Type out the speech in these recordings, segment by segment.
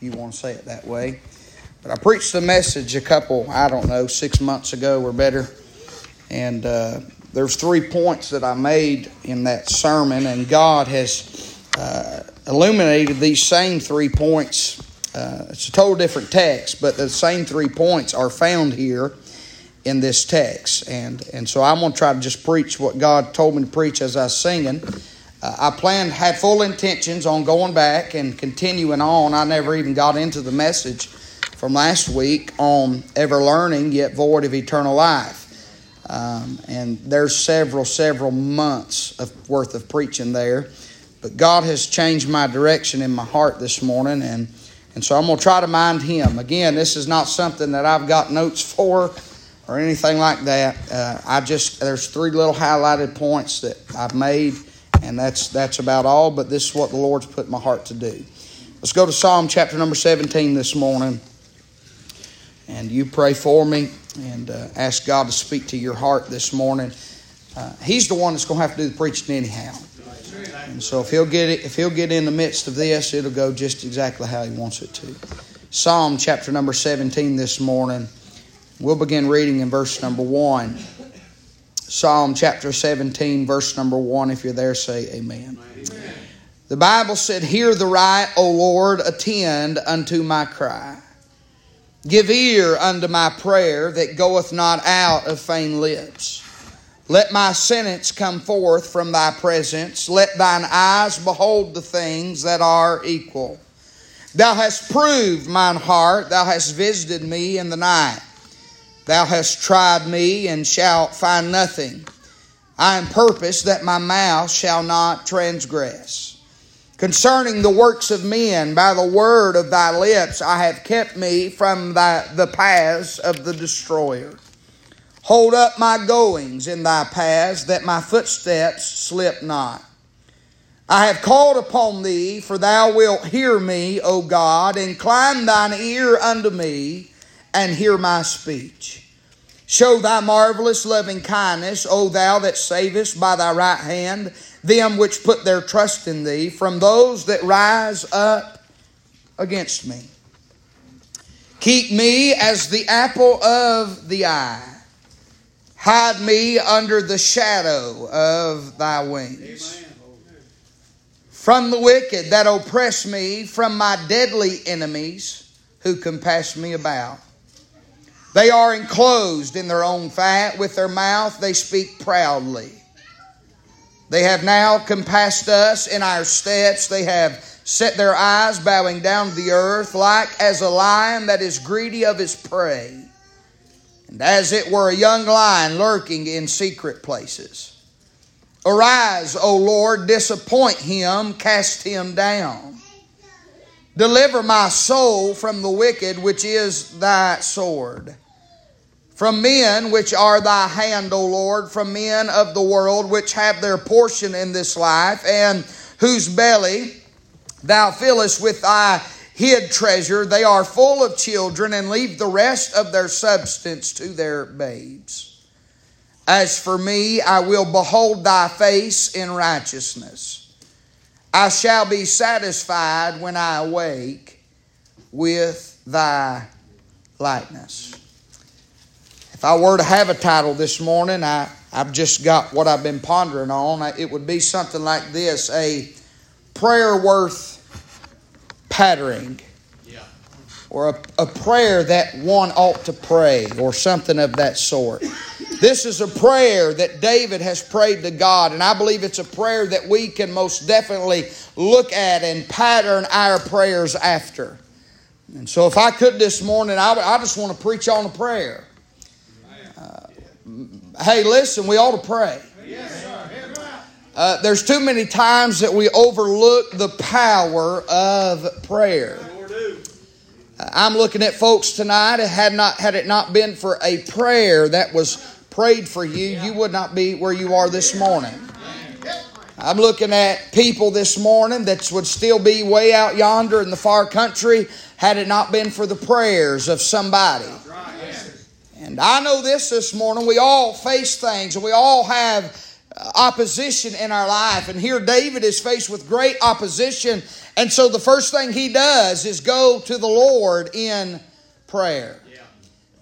you want to say it that way. But I preached the message a couple, I don't know, six months ago or better. And uh, there's three points that I made in that sermon, and God has uh, illuminated these same three points. Uh, it's a total different text, but the same three points are found here in this text. And, and so I'm going to try to just preach what God told me to preach as I was singing. Uh, I planned, had full intentions on going back and continuing on. I never even got into the message from last week on ever learning yet void of eternal life. Um, and there's several, several months of worth of preaching there. But God has changed my direction in my heart this morning, and, and so I'm going to try to mind Him. Again, this is not something that I've got notes for or anything like that. Uh, I just there's three little highlighted points that I've made, and that's that's about all. But this is what the Lord's put my heart to do. Let's go to Psalm chapter number 17 this morning, and you pray for me and uh, ask God to speak to your heart this morning. Uh, he's the one that's going to have to do the preaching anyhow. And so if he'll get it, if he'll get in the midst of this, it'll go just exactly how he wants it to. Psalm chapter number 17 this morning. We'll begin reading in verse number 1. Psalm chapter 17, verse number 1. If you're there, say amen. amen. The Bible said, Hear the right, O Lord, attend unto my cry. Give ear unto my prayer that goeth not out of feigned lips. Let my sentence come forth from thy presence. Let thine eyes behold the things that are equal. Thou hast proved mine heart. Thou hast visited me in the night. Thou hast tried me and shalt find nothing. I am purposed that my mouth shall not transgress. Concerning the works of men, by the word of thy lips, I have kept me from thy, the paths of the destroyer. Hold up my goings in thy paths, that my footsteps slip not. I have called upon thee, for thou wilt hear me, O God. Incline thine ear unto me, and hear my speech. Show thy marvelous loving kindness, O thou that savest by thy right hand them which put their trust in thee from those that rise up against me. Keep me as the apple of the eye. Hide me under the shadow of thy wings. From the wicked that oppress me, from my deadly enemies who compass me about. They are enclosed in their own fat, with their mouth they speak proudly. They have now compassed us in our steps. They have set their eyes bowing down to the earth, like as a lion that is greedy of his prey, and as it were a young lion lurking in secret places. Arise, O Lord, disappoint him, cast him down. Deliver my soul from the wicked, which is thy sword from men which are thy hand, O Lord, from men of the world which have their portion in this life, and whose belly thou fillest with thy hid treasure. They are full of children, and leave the rest of their substance to their babes. As for me, I will behold thy face in righteousness. I shall be satisfied when I awake with thy likeness. If I were to have a title this morning, I, I've just got what I've been pondering on. It would be something like this a prayer worth pattering. Or a, a prayer that one ought to pray, or something of that sort. This is a prayer that David has prayed to God, and I believe it's a prayer that we can most definitely look at and pattern our prayers after. And so, if I could this morning, I, I just want to preach on a prayer. Hey, listen, we ought to pray. Uh, there's too many times that we overlook the power of prayer. I'm looking at folks tonight. Had not had it not been for a prayer that was prayed for you, you would not be where you are this morning. I'm looking at people this morning that would still be way out yonder in the far country had it not been for the prayers of somebody. And I know this this morning. We all face things and we all have uh, opposition in our life. And here David is faced with great opposition And so the first thing he does is go to the Lord in prayer.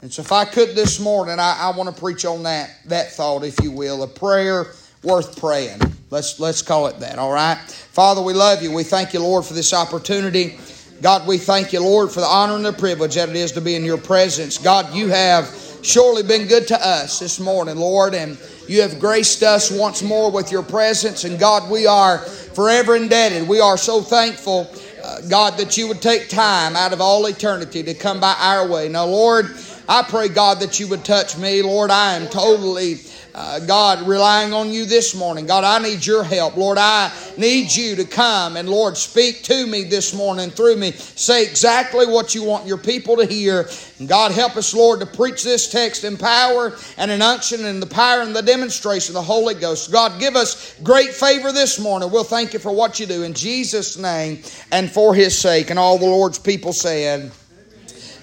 And so if I could this morning, I, I want to preach on that, that thought, if you will, a prayer worth praying. Let's, let's call it that, all right? Father, we love you. We thank you, Lord, for this opportunity. God, we thank you, Lord, for the honor and the privilege that it is to be in your presence. God, you have surely been good to us this morning, Lord, and you have graced us once more with your presence. And God, we are forever indebted. We are so thankful, uh, God, that you would take time out of all eternity to come by our way. Now, Lord, I pray, God, that you would touch me. Lord, I am totally. Uh, God, relying on you this morning. God, I need your help. Lord, I need you to come and, Lord, speak to me this morning through me. Say exactly what you want your people to hear. And God, help us, Lord, to preach this text in power and in unction and the power and the demonstration of the Holy Ghost. God, give us great favor this morning. We'll thank you for what you do in Jesus' name and for his sake. And all the Lord's people said,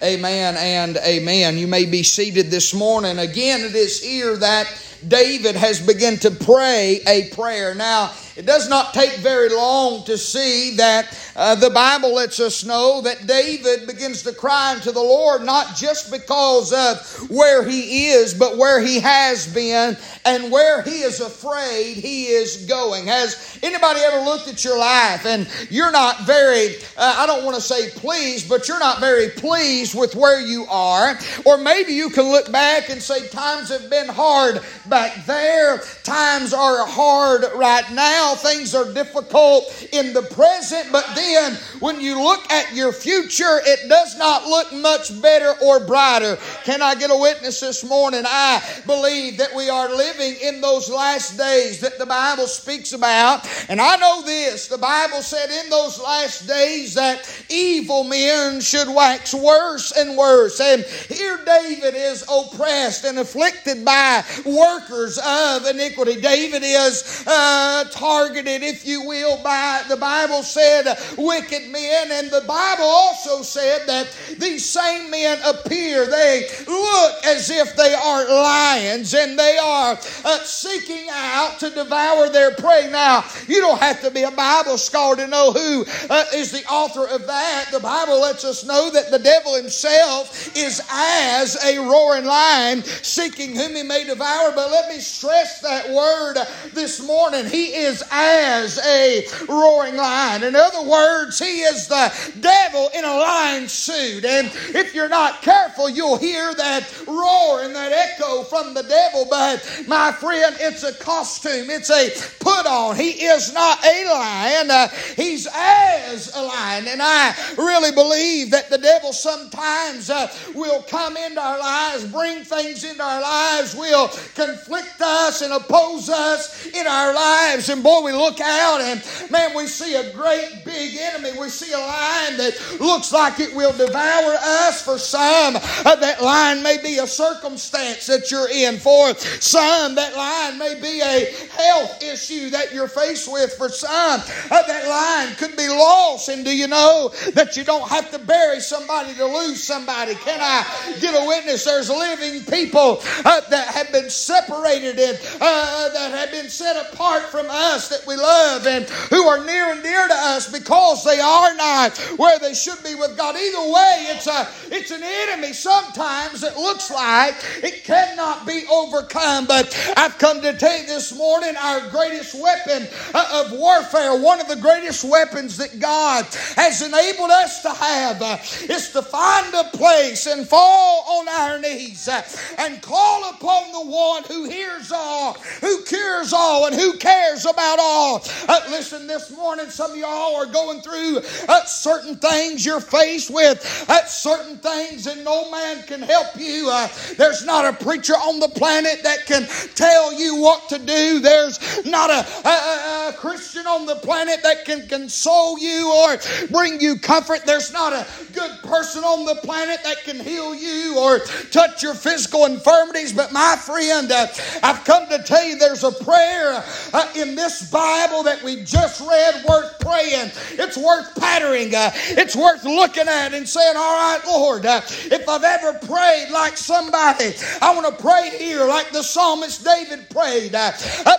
Amen and amen. You may be seated this morning. Again, it is here that David has begun to pray a prayer. Now, it does not take very long to see that uh, the Bible lets us know that David begins to cry unto the Lord not just because of where he is, but where he has been and where he is afraid he is going. Has anybody ever looked at your life and you're not very, uh, I don't want to say pleased, but you're not very pleased with where you are? Or maybe you can look back and say, times have been hard back there, times are hard right now now things are difficult in the present, but then when you look at your future, it does not look much better or brighter. Can I get a witness this morning? I believe that we are living in those last days that the Bible speaks about. And I know this the Bible said in those last days that evil men should wax worse and worse. And here David is oppressed and afflicted by workers of iniquity. David is uh, targeted, if you will, by the Bible said wicked men. And the Bible also said that these same men appear, they look as if they are lions and they are uh, seeking out to devour their prey. Now, you don't have to be a Bible scholar to know who uh, is the author of that. The Bible lets us know that the devil himself is as a roaring lion seeking whom he may devour. But let me stress that word this morning. He is as a roaring lion. In other words, he is the devil in a lion suit. And if you're not careful, you'll hear that roar and that echo from the devil. But my friend, it's a costume, it's a put on. He is not a lion, uh, he's as a lion. And I really believe that the devil sometimes uh, will come into our lives, bring things into our lives, will conflict us and oppose us in our lives. And boy, we look out and man, we see a great big enemy. We see a lion that looks like it will devour us. For some, uh, that lion may be a circumstance that you're in. For some, that lion may be a health issue that you're faced with. For some, uh, that lion could be lost. And do you know that you don't have to bury somebody to lose somebody? Can I get a witness? There's living people uh, that have been separated and that have been set apart from us us that we love and who are near and dear to us because they are not where they should be with God. Either way, it's a it's an enemy sometimes it looks like it cannot be overcome. But I've come to tell you this morning our greatest weapon uh, of warfare, one of the greatest weapons that God has enabled us to have, uh, is to find a place and fall on our knees uh, and call upon the one who hears all, who cures all, and who cares about all. Uh, listen, this morning, some of y'all are going through uh, certain things you're faced with, uh, certain things, and no man can help you. Uh, there's not a preacher on the planet that can tell you what to do. There's not a, a, a Christian on the planet that can console you or bring you comfort. There's not a good person on the planet that can heal you or touch your physical infirmities. But my friend, uh, I've come to tell you there's a prayer uh, in this this Bible that we just read worth praying? It's worth pattering. Uh, it's worth looking at and saying, All right, Lord, uh, if I've ever prayed like somebody, I want to pray here like the psalmist David prayed. Uh,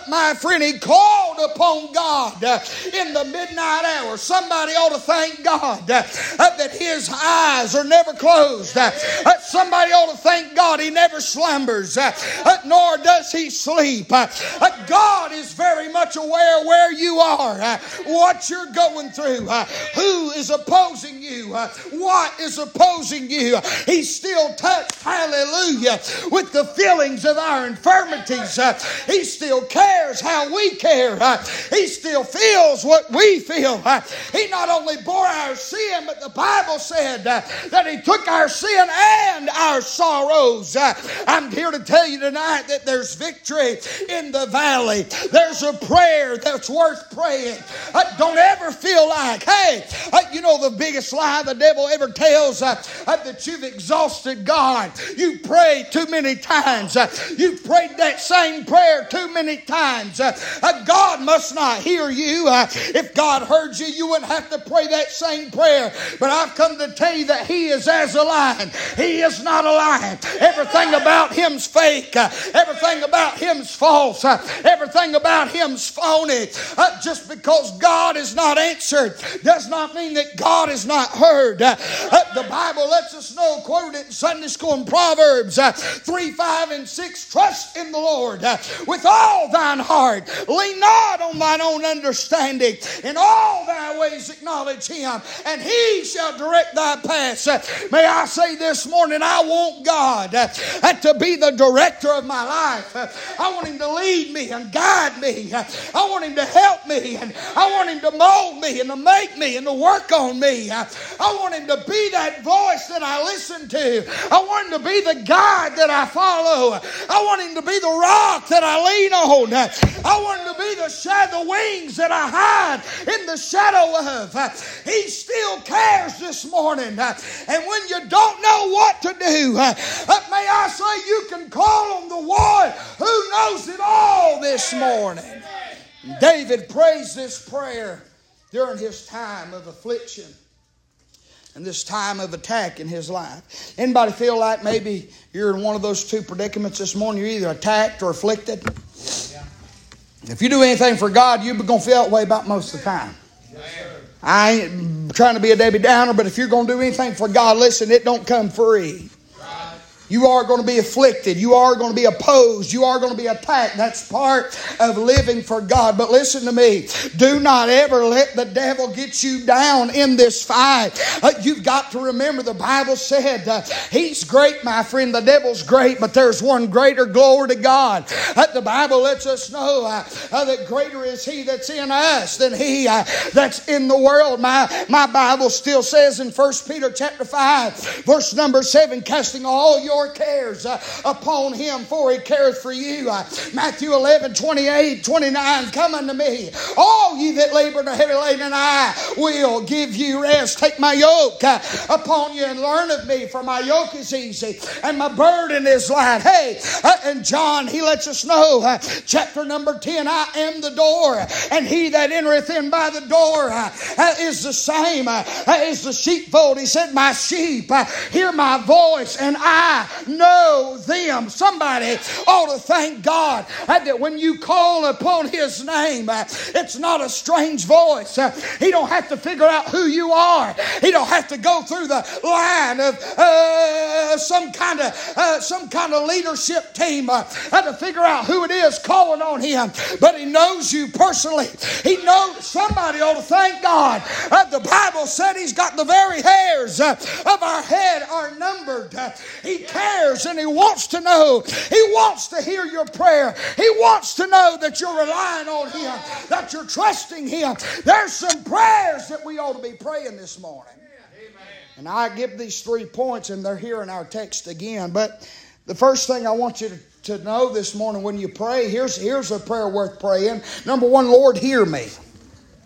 my friend, he called upon God uh, in the midnight hour. Somebody ought to thank God that his eyes are never closed. Somebody ought to thank God he never slumbers, nor does he sleep. God is very much aware where you are, uh, what you're going through, uh, who is opposing you, uh, what is opposing you. He's still touched, hallelujah, with the feelings of our infirmities. He still cares how we care. He still feels what we feel. He not only bore our sin, but the Bible said that He took our sin and our sorrows. I'm here to tell you tonight that there's victory in the valley. There's a prayer that's worth praying. Uh, don't ever feel like, hey, uh, you know the biggest lie the devil ever tells uh, that you've exhausted God. You prayed too many times. You've prayed that same prayer too many times. God must not hear you. If God heard you, you wouldn't have to pray that same prayer. But I've come to tell you that He is as a lion. He is not a lion. Everything about Him's fake. Everything about Him's false. Everything about Him's phony. Uh, just because God is not answered does not mean that God is not heard. Uh, uh, the Bible lets us know, quoted in Sunday school in Proverbs 3, 5, and 6 Trust in the Lord with all thine heart. Lean not on thine own understanding. In all thy ways acknowledge him, and he shall direct thy paths. May I say this morning, I want God to be the director of my life. I want him to lead me and guide me. I want him to help me, and I want him to mold me and to make me and to work on me. I want him to be that voice that I listen to. I want him to be the guide that I follow. I want him to be the rock that I lean on. I want him to be the shadow, the wings that I hide in the shadow of. He still cares this morning. And when you don't know what to do, uh, may I say you can call on the one who knows it all this morning. David prays this prayer during his time of affliction and this time of attack in his life. Anybody feel like maybe you're in one of those two predicaments this morning? You're either attacked or afflicted. If you do anything for God, you're going to feel that way about most of the time. I ain't trying to be a Debbie Downer, but if you're going to do anything for God, listen, it don't come free. You are going to be afflicted. You are going to be opposed. You are going to be attacked. That's part of living for God. But listen to me. Do not ever let the devil get you down in this fight. Uh, you've got to remember the Bible said, uh, He's great, my friend. The devil's great, but there's one greater glory to God. Uh, the Bible lets us know uh, uh, that greater is He that's in us than He uh, that's in the world. My, my Bible still says in 1 Peter chapter 5, verse number 7, casting all your your cares uh, upon him, for he cares for you. Uh, Matthew 11, 28, 29, come unto me, all ye that labor and are heavy laden, and I will give you rest. Take my yoke uh, upon you and learn of me, for my yoke is easy and my burden is light. Hey, uh, and John, he lets us know, uh, chapter number 10, I am the door, and he that entereth in by the door uh, is the same as the sheepfold. He said, My sheep hear my voice, and I know them. Somebody ought to thank God that when you call upon His name, uh, it's not a strange voice. Uh, he don't have to figure out who you are. He don't have to go through the line of uh, some kind of uh, some kind of leadership team uh, to figure out who it is calling on Him. But He knows you personally. He knows somebody ought to thank God. Uh, the Bible said He's got the very hairs of our head are numbered. he cares and He wants to know. He wants to hear your prayer. He wants to know that you're relying on Him, that you're trusting Him. There's some prayers that we ought to be praying this morning. And I give these three points, and they're here in our text again. But the first thing I want you to to know this morning when you pray. Here's, here's a prayer worth praying. Number one, Lord, hear me.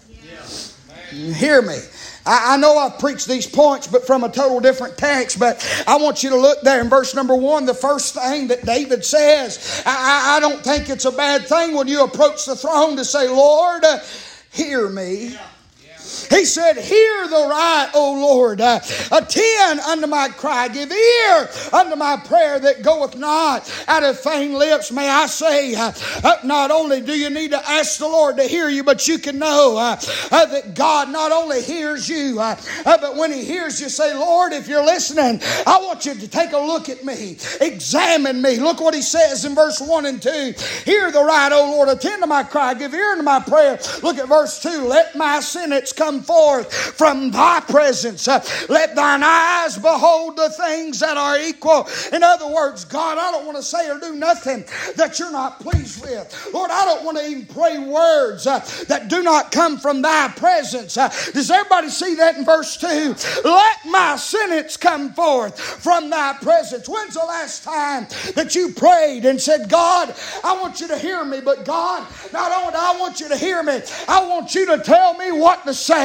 Yeah. Hear me. I, I know I've preached these points, but from a total different text. But I want you to look there in verse number one. The first thing that David says, I, I don't think it's a bad thing when you approach the throne to say, Lord, hear me. He said, Hear the right, O Lord. Uh, attend unto my cry. Give ear unto my prayer that goeth not out of vain lips. May I say, uh, uh, not only do you need to ask the Lord to hear you, but you can know that God not only hears you, but when He hears you, say, Lord, if you're listening, I want you to take a look at me, examine me. Look what He says in verse 1 and 2. Hear the right, O Lord. Attend to my cry. Give ear unto my prayer. Look at verse 2. Let my sentence come forth from thy presence. Uh, let thine eyes behold the things that are equal. In other words, God, I don't want to say or do nothing that you're not pleased with. Lord, I don't want to even pray words uh, that do not come from thy presence. Uh, does everybody see that in verse 2? Let my sentence come forth from thy presence. When's the last time that you prayed and said, God, I want you to hear me, but God, not only I want you to hear me, I want you to tell me what to say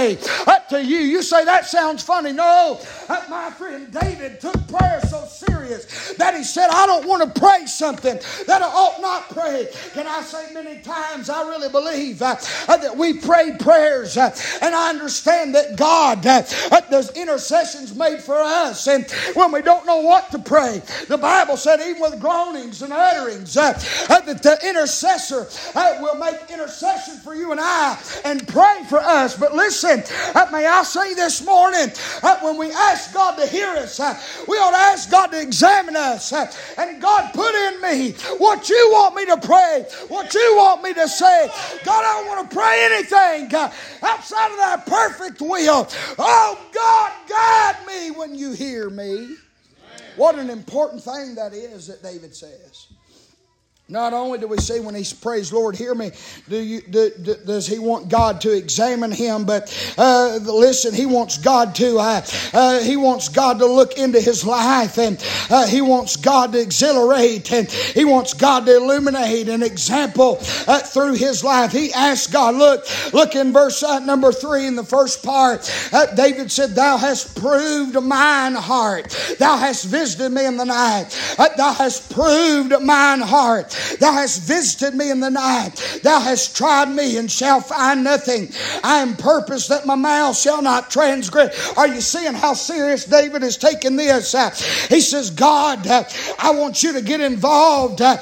up to you. You say that sounds funny. No, my friend David took prayer so serious that he said, I don't want to pray something that I ought not pray. Can I say many times I really believe uh, uh, that we pray prayers uh, and I understand that God uh, uh, does intercessions made for us. And when we don't know what to pray, the Bible said, even with groanings and utterings, uh, that the intercessor will make intercession for you and I and pray for us. But listen, uh, may I say this morning, uh, when we ask God to hear us, uh, we ought to ask God to examine us. and God, put in me what you want me to pray, what you want me to say. God, I don't want to pray anything outside of that perfect will. Oh, God, guide me when you hear me. What an important thing that is that David says. Not only do we see when he prays, Lord, hear me, do you, do, do, does he want God to examine him? But uh, listen, he wants God to, uh, uh, he wants God to look into his life and uh, he wants God to exhilarate and he wants God to illuminate an example uh, through his life. He asked God, look, look in verse uh, number three in the first part. David said, Thou hast proved mine heart. Thou hast visited me in the night. thou hast proved mine heart. Thou hast visited me in the night. Thou hast tried me and shall find nothing. I am purpose that my mouth shall not transgress. Are you seeing how serious David is taking this? Uh, he says, God, uh, I want you to get involved uh,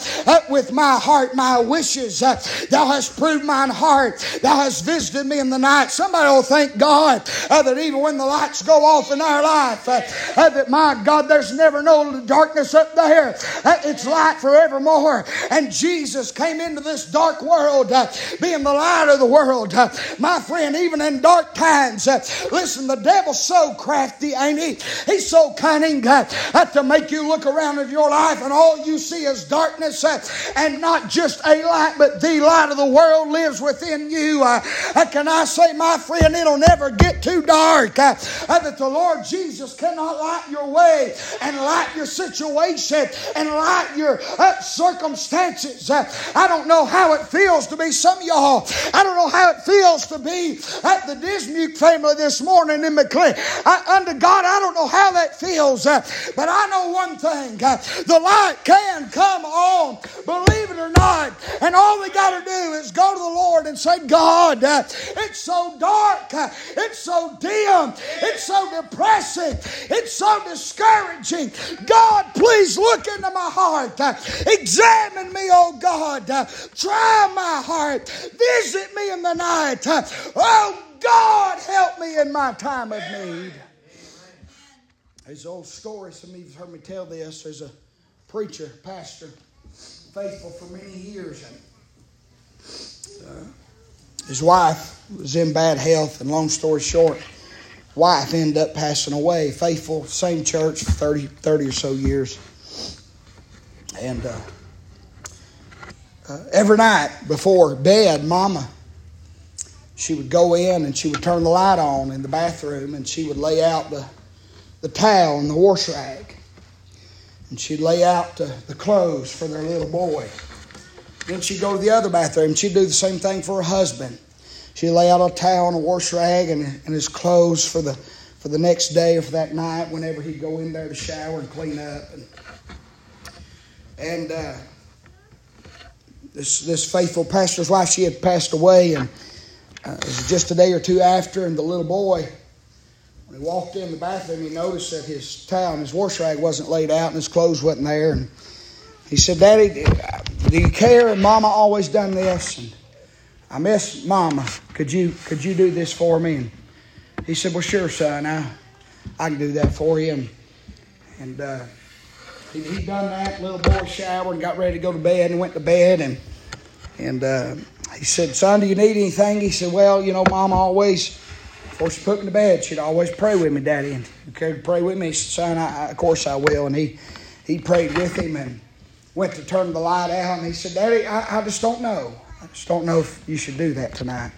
with my heart, my wishes. thou hast proved mine heart. Thou hast visited me in the night. Somebody will thank God that even when the lights go off in our life, that my God, there's never no darkness up there. it's light forevermore. And Jesus came into this dark world, uh, being the light of the world. Uh, my friend, even in dark times, uh, listen, the devil's so crafty, ain't he? He's so cunning uh, uh, to make you look around in your life and all you see is darkness uh, and not just a light, but the light of the world lives within you. can I say, my friend, it'll never get too dark that the Lord Jesus cannot light your way and light your situation and light your circumstances circumstances. Uh, I don't know how it feels to be some of y'all. I don't know how it feels to be at the Dismuke family this morning in McLean. I, under God, I don't know how that feels, uh, but I know one thing: uh, the light can come on, believe it or not. And all we got to do is go to the Lord and say, God, uh, it's so dark, uh, it's so dim, it's so depressing, it's so discouraging. God, please look into my heart, uh, Examine me, oh God. Try my heart. Visit me in the night. Oh God, help me in my time of need. There's an old story, some of you have heard me tell this. There's a preacher, pastor, faithful for many years. And, uh, his wife was in bad health, and long story short, wife ended up passing away. Faithful, same church for 30, 30 or so years. And uh, uh, every night before bed, Mama, she would go in and she would turn the light on in the bathroom and she would lay out the, the towel and the wash rag. And she'd lay out the, the clothes for their little boy. Then she'd go to the other bathroom. She'd do the same thing for her husband. she'd lay out a towel and a wash rag and, and his clothes for the for the next day or for that night whenever he'd go in there to shower and clean up. And, and uh, this this faithful pastor's wife, she had passed away, and uh, it was just a day or two after, and the little boy, he walked in the bathroom, he noticed that his towel and his wash rag wasn't laid out, and his clothes wasn't there, and he said, "Daddy, do you care?" And Mama always done this, and I miss Mama. Could you could you do this for me? And he said, "Well, sure, son. I I can do that for you." And and uh, he he done that. Little boy showered and got ready to go to bed and went to bed and and uh, he said, "Son, do you need anything?" He said, "Well, you know, Mom always." Before she put me to bed, she'd always pray with me, Daddy, and you care to pray with me? "Son, I, of course I will." And he he prayed with him and went to turn the light out, and he said, "Daddy, I, I just don't know. I just don't know if you should do that tonight."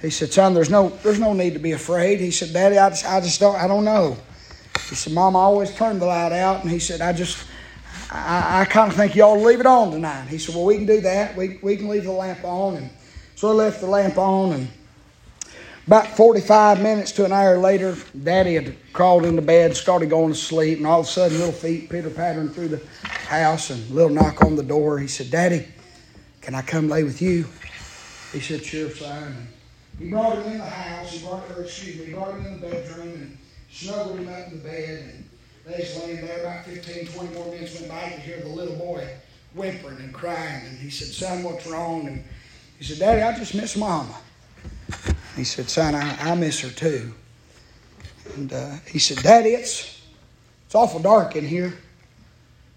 He said, "Son, there's no there's no need to be afraid." He said, "Daddy, I just I just don't I don't know." He said, "Mom, I always turn the light out," and he said, "I just." I, I kind of think you ought to leave it on tonight. He said, Well, we can do that. We, we can leave the lamp on. And so I left the lamp on. And about 45 minutes to an hour later, Daddy had crawled into bed, started going to sleep. And all of a sudden, little feet pitter pattering through the house and a little knock on the door. He said, Daddy, can I come lay with you? He said, Sure, son. And he brought him in the house. He brought, or excuse me, he brought him in the bedroom and snuggled him up in the bed. And they was laying there about 15, 20 more minutes went by to hear the little boy whimpering and crying. And he said, Son, what's wrong? And he said, Daddy, I just miss Mama. He said, Son, I, I miss her too. And uh, he said, Daddy, it's, it's awful dark in here.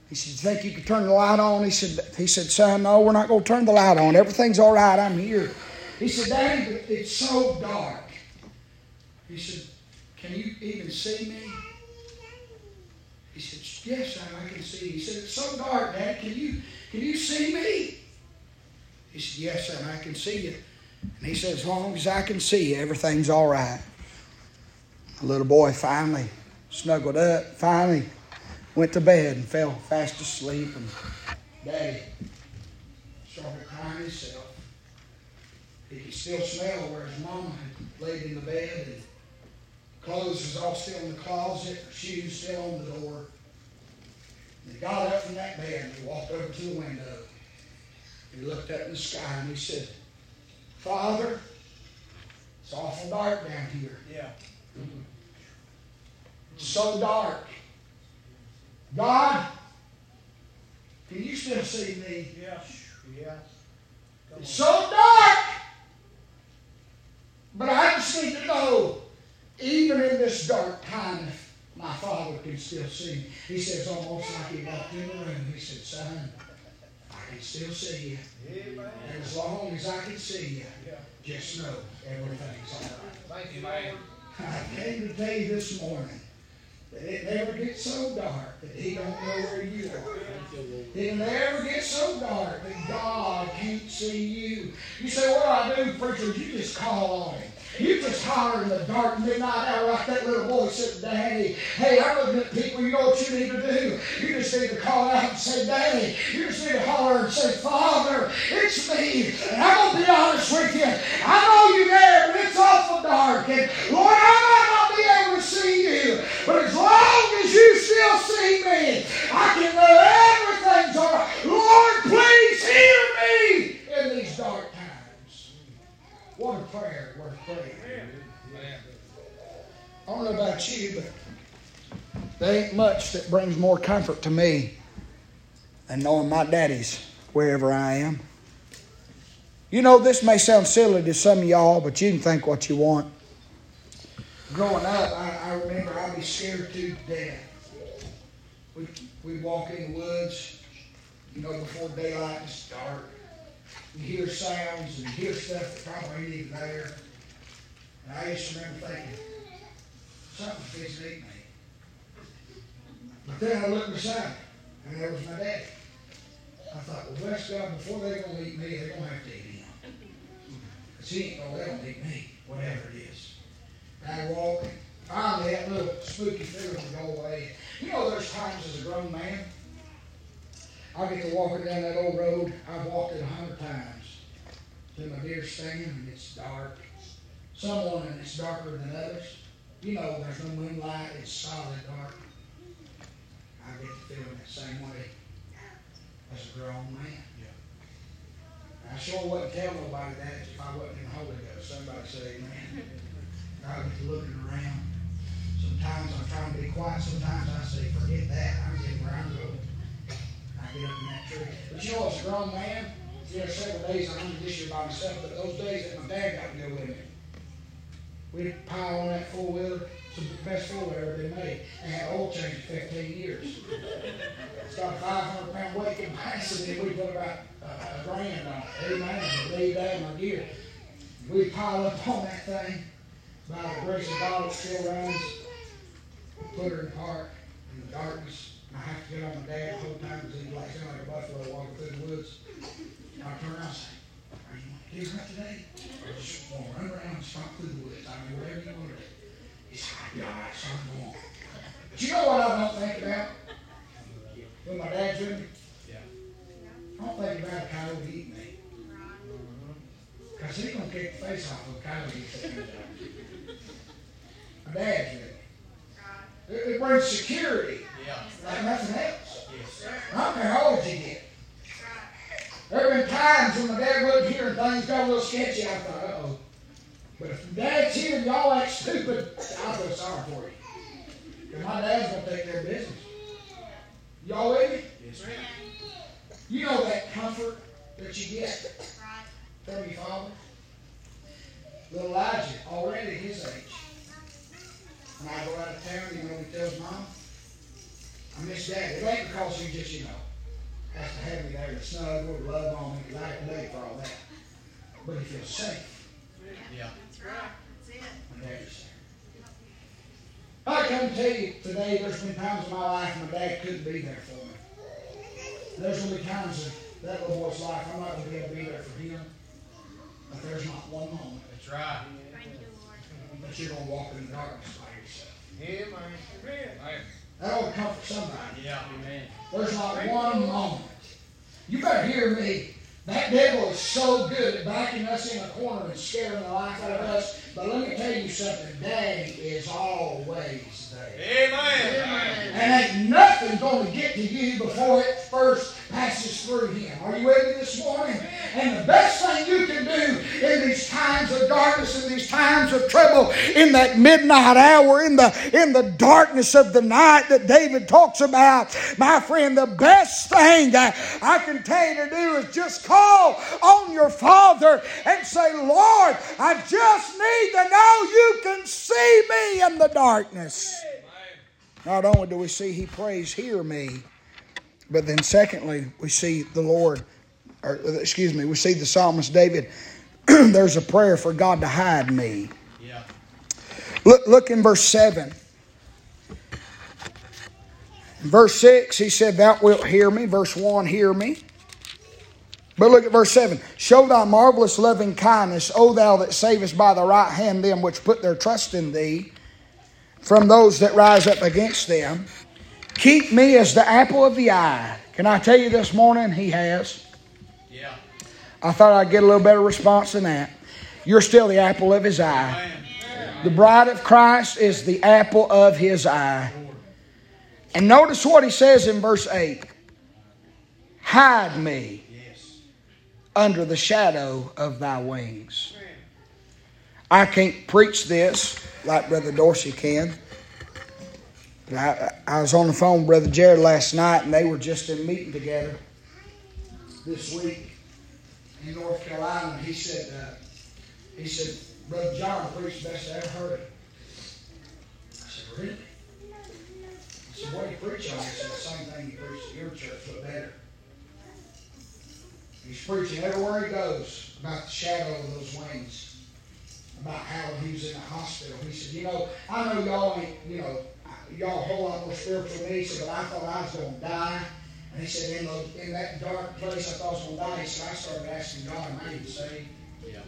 He said, You think you could turn the light on? He said, he said, Son, no, we're not going to turn the light on. Everything's all right. I'm here. He said, Daddy, it's so dark. He said, Can you even see me? He said, Yes, son, I can see. He said, It's so dark, Dad. Can you can you see me? He said, Yes, son, I can see you. And he said, As long as I can see everything's all right. The little boy finally snuggled up, finally went to bed and fell fast asleep. And Daddy started crying himself. He could still smell where his mama had laid in the bed and clothes was all still in the closet, shoes still on the door. And he got up from that bed and he walked over to the window. He looked up in the sky and he said, Father, it's awful dark down here. Yeah. It's so dark. God, can you still see me? Yeah. Yeah. It's so dark. But I just need to know, even in this dark time, my father can still see me. He says almost like he walked in the room. He said, Son, I can still see you. Amen. And as long as I can see you, Yeah. just know everything's all right. Thank you, man. I came to tell you this morning that it never gets so dark that he don't know where you are. It never gets so dark that God can't see you. You say, what do I do, preacher? You just call on him. You just holler in the dark midnight hour like that little boy said, Daddy, hey, I'm looking at people, you know what you need to do? You just need to call out and say, Daddy. You just need to holler and say, Father, it's me. And I'm going to be honest with you. I know you're there, but it's awful dark. And Lord, I might not be able to see you, but as long as you still see me, I can know everything's all right. Lord, please hear me in these dark. What a prayer worth praying. I don't know about you, but there ain't much that brings more comfort to me than knowing my daddy's wherever I am. You know, this may sound silly to some of y'all, but you can think what you want. Growing up, I, I remember I'd be scared to death. We, we'd walk in the woods, you know, before daylight, it's dark. You hear sounds and hear stuff that probably ain't even there. And I used to remember thinking, something's fixing to eat me. But then I looked beside me, and there was my dad. I thought, well, bless God, before they're going to eat me, they're going to have to eat him. Because he ain't going to let them eat me, whatever it is. And I walk, finally that little spooky feeling would go away. You know, there's times as a grown man, I get to walking down that old road, I've walked it a hundred times. to my deer stand and it's dark. Some morning it's darker than others. You know, there's no moonlight, it's solid dark. I get the feeling the same way as a grown man. I sure wouldn't tell nobody that if I wasn't in the Holy Ghost. Somebody say amen. I get to looking around. Sometimes I'm trying to be quiet. Sometimes I say, forget that. I'm getting where I'm going. I in that tree. But you know, as a grown man, there are several days I'm under this year by myself, but those days that my dad got to go with me. We'd pile on that four wheeler. It's the best four wheeler ever been made. And had oil change for 15 years. It's got a 500 pound weight capacity, we put about uh, a grand on it. Amen. Laid in my gear. We pile up on that thing. By the grace of God, still runs. Put her in park in the darkness. I have to get on my dad the whole time because he's like, sound like a buffalo walking through the woods. I turn around and say, Are you going to get her today? Or just want to run around and stomp through the woods? I mean, whatever you want to do. He said, I'll be all right, son, go on. But you know what I don't think about? When my dad's with me? I don't think about a coyote eating me. Because he's going to kick the face off of a coyote. My dad's with me. It, it brings security like nothing else. Yes. I don't care how old you get. There have been times when my dad wasn't here and things got a little sketchy. I thought, uh oh. But if dad's here and y'all act stupid, I'll feel sorry for you. Because my dad's going to take of business. Y'all with me? Yes, You know that comfort that you get from your father? Little Elijah, already his age. When I go out of town, you know, he tells mom, I miss dad. It ain't because he just, you know, has to have me there to snuggle, to love on me, like late for all that. But he feels safe Yeah. That's right. That's it. when daddy's there. I come to tell you today, there's been times in my life my dad couldn't be there for me. There's going to be times in that little boy's life I'm not going to be able to be there for him. But there's not one moment That's right. Thank you, Lord. that you're going to walk in the darkness by yourself. Amen. Amen. That ought to comfort somebody. Yeah. Amen. There's not one moment. You better hear me. That devil is so good at backing us in a corner and scaring the life out of us. But let me tell you something. Daddy is always there. Amen. And ain't nothing going to get to you before it first passes through him. Are you with me this morning? And the best thing you can do in these times of darkness, in these times of trouble, in that midnight hour, in the in the darkness of the night that David talks about, my friend, the best thing I, I can tell you to do is just call on your Father and say, Lord, I just need to know you can see me in the darkness. Not only do we see he prays, hear me, but then secondly, we see the Lord, or excuse me, we see the psalmist David. There's a prayer for God to hide me. Yeah. Look, look in verse 7. In verse 6, he said, Thou wilt hear me. Verse 1, hear me. But look at verse 7. Show thy marvelous loving kindness, O thou that savest by the right hand them which put their trust in thee, from those that rise up against them. Keep me as the apple of the eye. Can I tell you this morning? He has. Yeah. I thought I'd get a little better response than that. You're still the apple of his eye. The bride of Christ is the apple of his eye. And notice what he says in verse 8 Hide me under the shadow of thy wings. I can't preach this like Brother Dorsey can. I, I was on the phone with Brother Jared last night, and they were just in meeting together this week in North Carolina. And he said, uh, he said, Brother John preached the best I ever heard. I said, really? I said, what do you preach on? He said, the same thing you preach at your church, but better. He's preaching everywhere he goes about the shadow of those wings, about how he was in the hospital. He said, you know, I know y'all ain't, you know, y'all a whole lot more spiritual than me, he said, but I thought I was going to die. And he said, in, the, in that dark place, I thought I was going to die. He said, I started asking God, am I even saved? Yeah.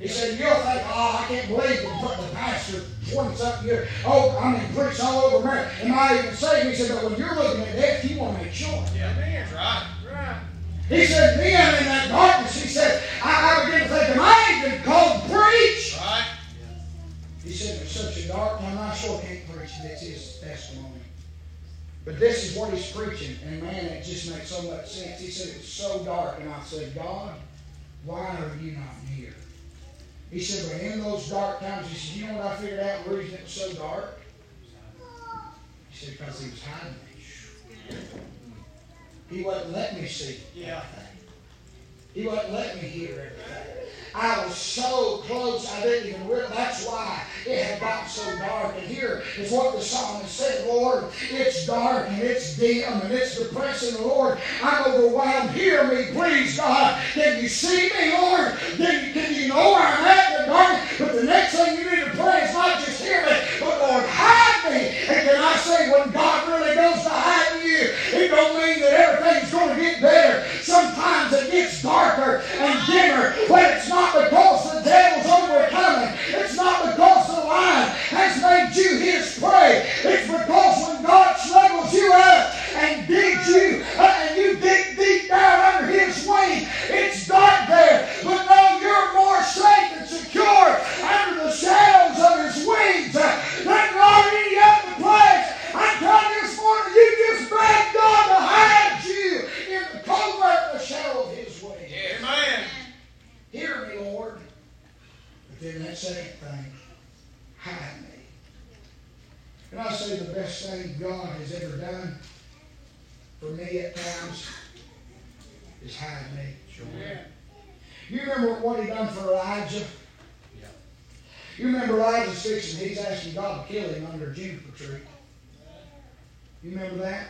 He said, you'll think, oh, I can't believe the, the pastor 20 something years. Oh, I'm mean, preached all over America. Am I even saved? He said, but when you're looking at death, you want to make sure. Yeah. That's right. Right. He said, then in that darkness, he said, I, I began people thinking, I ain't been called to preach. He said, It's such a dark, I'm not sure can't preach, that's his testimony. But this is what he's preaching, and man, it just makes so much sense. He said, It was so dark, and I said, God, why are you not here? He said, But in those dark times, he said, You know what I figured out the reason it was so dark? He said, Because he was hiding me. He wouldn't let me see Yeah. He wouldn't let me hear everything. I was so close, I didn't even realize. That's why it had gotten so dark. And here is what the psalmist said Lord, it's dark and it's dim and it's depressing. Lord, I'm overwhelmed. Hear me, please, God. Can you see me, Lord? Can you, can you know where I'm at in the dark? But the next thing you need to pray is not just hear me, but Lord, hide me. And can I say, when God really goes to hide you, it don't mean that everything's going to get better. Sometimes it gets darker and dimmer, but it's not because the devil's overcoming. It's not because the lion has made you his prey. It's because when God snuggles you up and digs you, uh, and you dig deep down under his wing, it's dark there. But no, you're more safe and secure under the shadows of his wings you are any other place. I'm telling you this morning, you just beg God to hide you in the covert, of the shadow of his wings. Amen. Hear me, Lord. But then that second thing, hide me. Can I say the best thing God has ever done for me at times is hide me. Sure. You remember what he done for Elijah? You remember Elijah's fixing, he's asking God to kill him under a juniper tree. You remember that?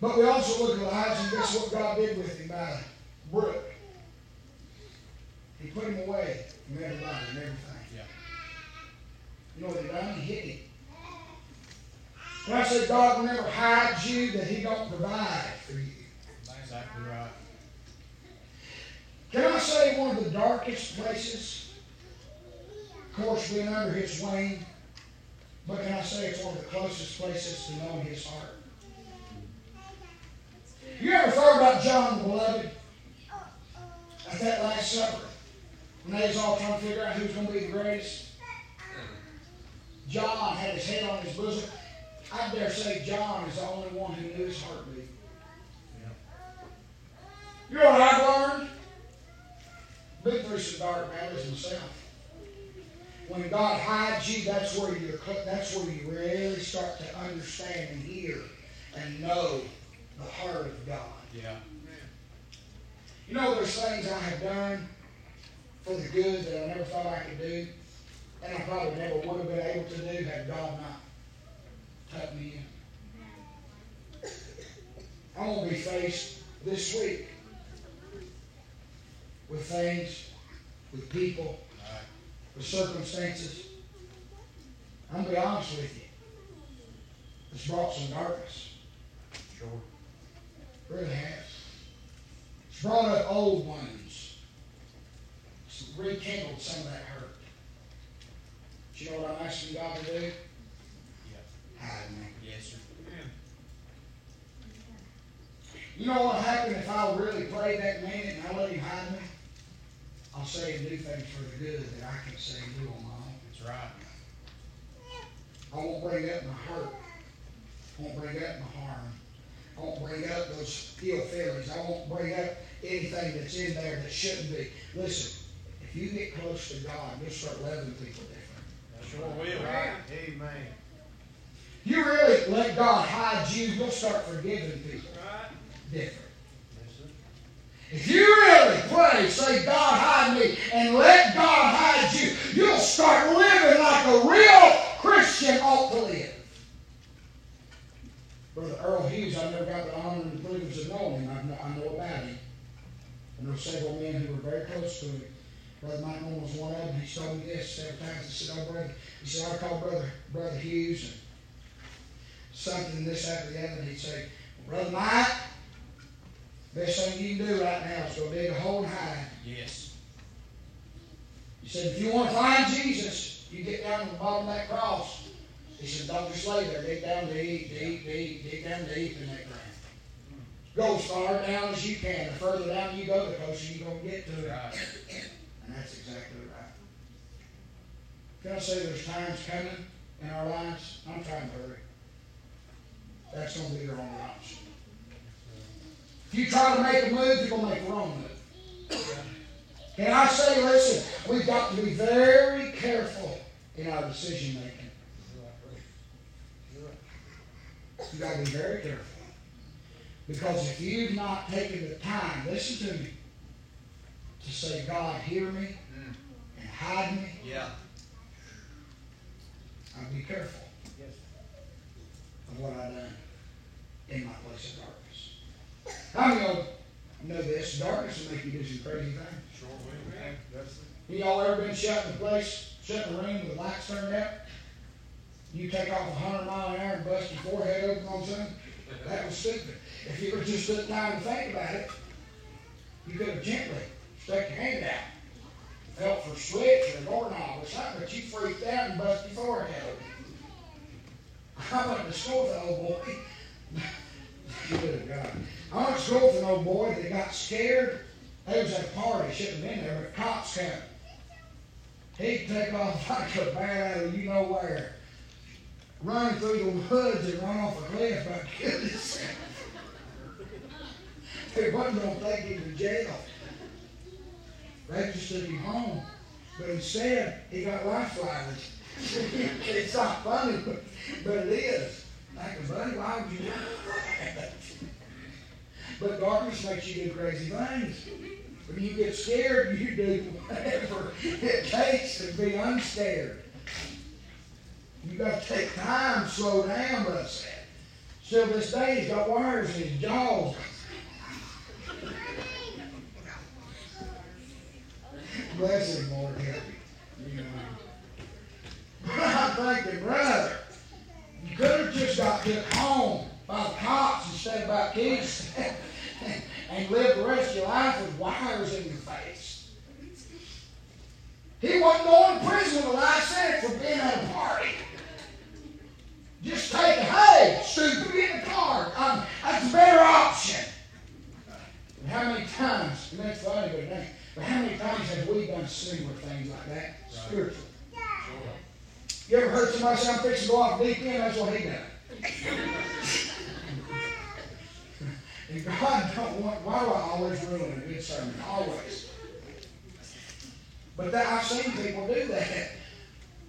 But we also look at Elijah and guess what God did with him by the brook? He put him away from everybody and everything. Yeah. You know what he done? He hid him. When I say God will never hide you, that he don't provide for you. Exactly right. Can I say one of the darkest places? Course, being under his wing. But can I say it's one of the closest places to know his heart? You ever thought about John the Beloved? At that Last Supper. When they was all trying to figure out who's going to be the greatest. John had his head on his bosom. I dare say John is the only one who knew his heartbeat. You know what I've learned? Been through some dark valleys myself. When God hides you, that's where you that's where you really start to understand and hear and know the heart of God. Yeah. You know, there's things I have done for the good that I never thought I could do, and I probably never would have been able to do had God not tucked me in. I'm going to be faced this week with things, with people, Right. with circumstances. I'm going to be honest with you. It's brought some darkness. Sure. It really has. It's brought up old wounds. It's rekindled some of that hurt. But you know what I'm asking God to do? Hide me. Yes, sir. You know what happened if I really prayed that minute and I let him hide me? I'll say and do things for the good that I can say and do on my own. That's right. I won't bring up my hurt. I won't bring up my harm. I won't bring up those ill feelings. I won't bring up anything that's in there that shouldn't be. Listen, if you get close to God, you'll start loving people different. Sure will. Amen. You really let God hide you, you'll start forgiving people different. If you really pray, say, God hide me, and let God hide you, you'll start living like a real Christian ought to live. Brother Earl Hughes, I never got the honor and privilege of knowing him. I know, about him. I know several men who were very close to him. Brother Mike was one of them. He told me this several times. He said, Oh, brother, he said, I call Brother, Brother Hughes and something this after the other. And he'd say, Brother Mike, best thing you can do right now is go dig a hole and hide. Yes. He said, if you want to find Jesus, you get down to the bottom of that cross. He said, don't just lay there. Dig down deep, deep, deep, dig down deep in that ground. Go as far down as you can. The further down you go, the closer you're going to get to it. Right. And that's exactly right. Can I say there's times coming in our lives? I'm trying to hurry. That's going to be your only option. If you try to make a move, you're going to make the wrong move. Can I say, listen, we've got to be very careful in our decision making. You've got to be very careful. Because if you've not taken the time, listen to me, to say, God, hear me Mm. and hide me, Yeah. I'll be careful of what I've done in my place of darkness. How many of you know this? Darkness will make you do some crazy things. Sure will, man. That's You y'all ever been shut in a place, shut in a room with the lights turned out? You take off a hundred mile an hour and bust your forehead open on something? That was stupid. If you would just took time to think about it, you could have gently stuck your hand out, felt for a switch or a doorknob or something, but you freaked out and busted your forehead open. I went to school with an old boy. Good God. I went to school with an old boy that got scared. They was at a party, shouldn't have been there, but cops came. He'd take off like a bat out of you know where. Run through the woods and run off a cliff kill himself. They wasn't going to take him to jail. They just took him home. But instead, he got life flyers. it's not funny, but, but it is. Like, buddy, why would you do that? But darkness makes you do crazy things. When you get scared, you do whatever it takes to be unscared. You got to take time, slow down, brother said. Still this day, he's got wires in his jaws. Bless him, Lord, help. You. But I'm thinking, brother, got took home by the cops and of by kids and lived the rest of your life with wires in your face. He wasn't going to prison with a life sentence for being at a party. Just take a hey, stupid, get in the car. Um, that's a better option. And how many times, and that's funny, but it but how many times have we done similar things like that spiritually? You ever heard somebody say, I'm fixing to go off deep end? That's what he done. And God don't want, why do I always ruin a good sermon? Always. But that, I've seen people do that.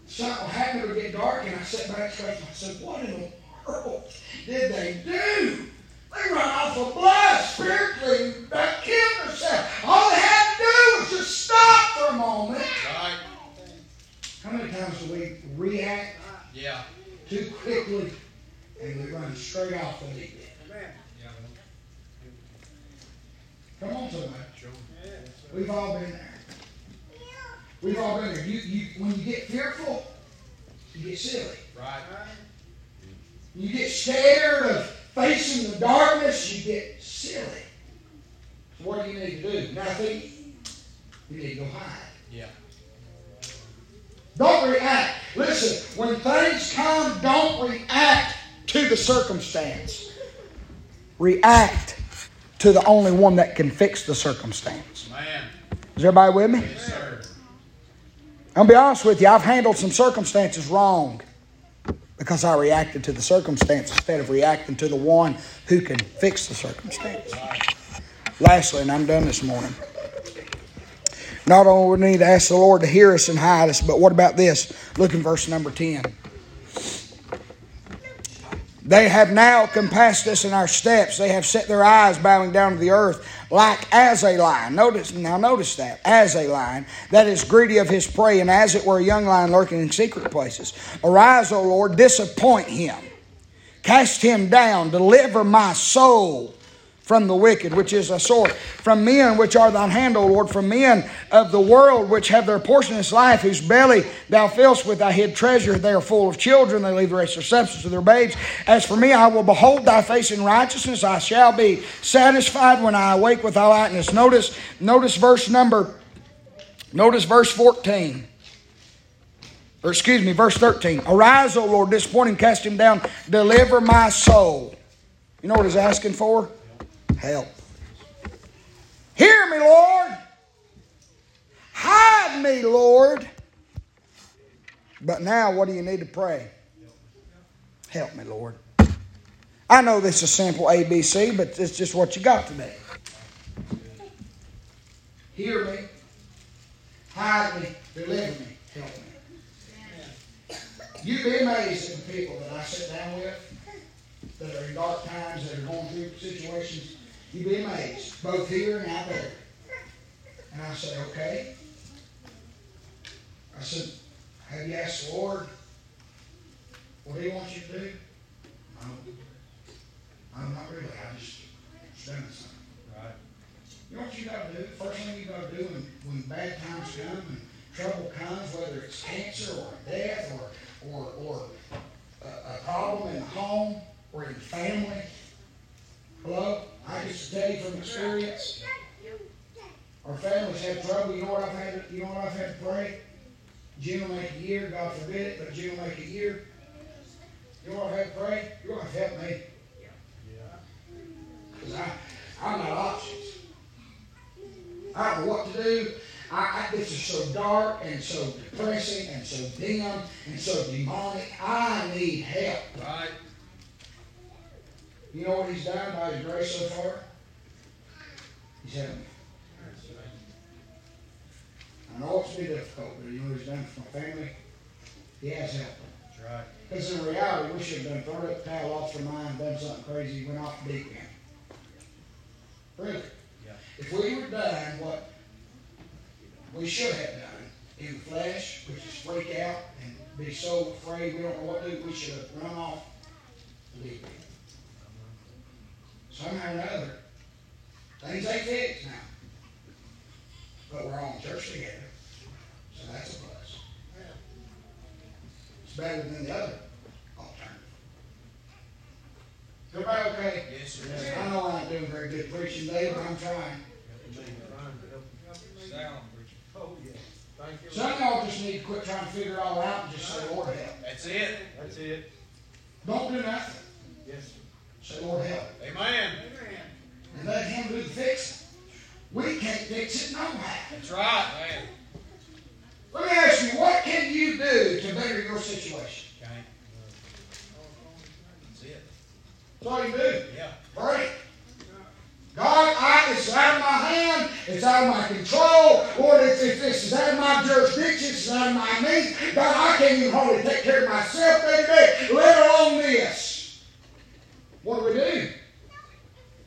Something happened to get dark, and I sat back and scratched myself. What in the world did they do? They run off of blood spiritually and killed themselves. All they had to do was just stop for a moment. Right. How many times do we react Yeah. too quickly and we run straight off the deep end? Come on, somebody. We've all been there. We've all been there. You, you, when you get fearful, you get silly. Right. You get scared of facing the darkness, you get silly. So what do you need to do? Nothing. You need to go hide. Yeah. Don't react. Listen, when things come, don't react to the circumstance. React to the only one that can fix the circumstance. Man. Is everybody with me? Yes, sir. I'll be honest with you, I've handled some circumstances wrong because I reacted to the circumstance instead of reacting to the one who can fix the circumstance. Lastly, and I'm done this morning. Not only do we need to ask the Lord to hear us and hide us, but what about this? Look in verse number 10. They have now compassed us in our steps. They have set their eyes bowing down to the earth like as a lion. Notice now notice that. As a lion that is greedy of his prey, and as it were a young lion lurking in secret places. Arise, O Lord, disappoint him. Cast him down, deliver my soul from the wicked, which is a sword, from men which are thine hand, O Lord, from men of the world which have their portion in this life, whose belly thou fillest with thy hid treasure. They are full of children, they leave the rest of substance to their babes. As for me, I will behold thy face in righteousness. I shall be satisfied when I awake with thy lightness. Notice, notice verse number, notice verse 14. Or excuse me, verse 13. Arise, O Lord, disappoint him, cast him down, deliver my soul. You know what he's asking for? Help. Hear me, Lord. Hide me, Lord. But now, what do you need to pray? Help me, Lord. I know this is simple ABC, but it's just what you got today. Hear me. Hide me. Deliver me. Help me. You'd be amazed at the people that I sit down with that are in dark times, that are going through situations. You'd be amazed, both here and out there. And I say, okay. I said, have you asked the Lord what He wants you to do? No. I'm not really. I just just done something. Right. You know what you got to do? First thing you got to do when, when bad times come and trouble comes, whether it's cancer or death or or or a, a problem in the home or in the family. Hello, I just tell you from experience. Our families have trouble. You know what I've had? To, you know what I've had to pray? June will make a year. God forbid it, but June will make a year. You know what I've had to pray? You're to help me. Because I, I'm not options. I don't know what to do. I, I, this is so dark and so depressing and so dim and so demonic. I need help. Right. You know what he's done by his grace so far? He's helped me. I know it's been difficult, but you know what he's done for my family? He has helped me. That's right. Because in reality, we should have done thrown up the towel off their mind, done something crazy, went off the deep end. Really. Yeah. If we were done what we should have done in the flesh, which is freak out and be so afraid we don't know what to do, we should have run off the deep end. Somehow or another, things ain't fixed now. But we're all in church together. So that's a plus. It's better than the other alternative. Everybody okay? Yes, sir. I know I'm not doing very good preaching today, but I'm trying. Sound, preacher. Oh, yeah. Thank you. Some of y'all just need to quit trying to figure it all out and just say, Lord help. That's it. That's it. Don't do nothing. Yes, sir. Say, Lord help. Amen. And let Him do the fixing. We can't fix it no how. That's right, man. Let me ask you, what can you do to better your situation? Okay. That's it. That's all you do. Yeah. Pray. God, I, it's out of my hand. It's out of my control. Lord, it's, it's, it's out of my jurisdiction. It's out of my means. God, I can't even hardly take care of myself day to day, let alone this. What do we do?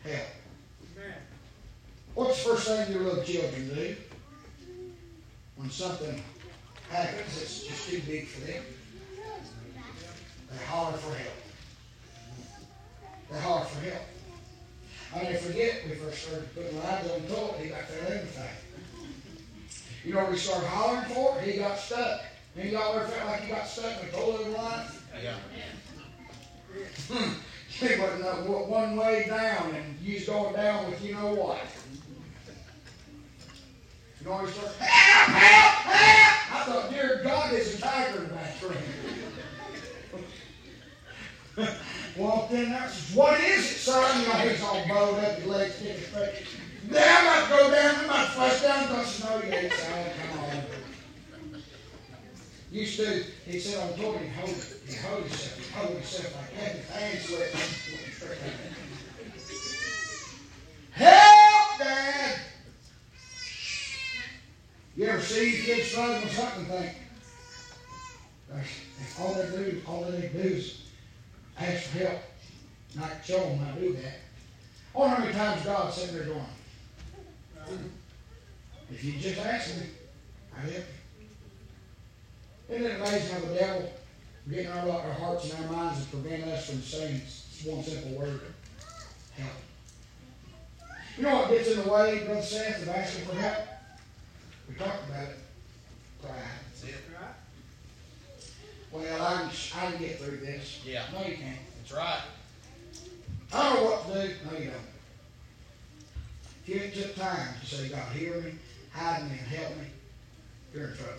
Help. What's the first thing your little children do when something happens that's just too big for them? They holler for help. They holler for help. I never forget we first started putting lights on the toilet, he got that everything. You know what we started hollering for? He got stuck. Any of y'all ever felt like you got stuck in a toilet line? Yeah. He wasn't uh, one way down and you was down with you know what. You know, he started, help, help, help! I thought, dear God, there's a tiger in the bathroom. Walked in there, says, what is it, son? You know, he's all bowed up, his legs kicking straight. Then I'm about to go down, about to flush down. I said, no, you ain't, son, come on. Used to, he said on tour, he'd hold, he'd hold himself, he'd hold himself like that, his hands sweat. Help, Dad! You ever see kids struggling with something think, all they do, all they do is ask for help. Not show them how to do that. I wonder how many times God's sitting there going, if you just ask me, I'll help you. Isn't it amazing how the devil getting our, our hearts and our minds and preventing us from saying one simple word, help. You know what gets in the way, Brother Seth, of asking for help? We talked about it. Pride. That's it. Well, I can, I can get through this. Yeah. No, you can't. That's right. I don't know what to do. No, you don't. If you took time to say, God, hear me, hide me, and help me, you're in trouble.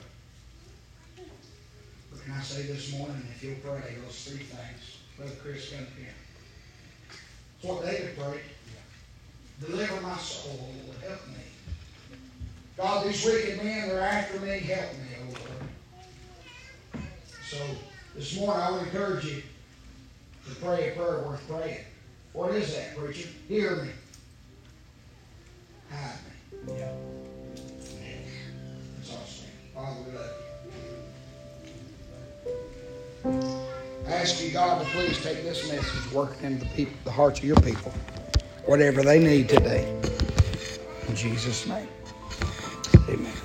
Can I say this morning, if you'll pray those three things, Brother Chris, come here. It's what David prayed. Deliver my soul, Lord. Help me. God, these wicked men, they're after me. Help me, oh Lord. So this morning I would encourage you to pray a prayer worth praying. What is that, preacher? Hear me. Hide me. Yeah. That's all Father, we love you. I ask you, God, to please take this message, working into the, people, the hearts of your people, whatever they need today. In Jesus' name, amen.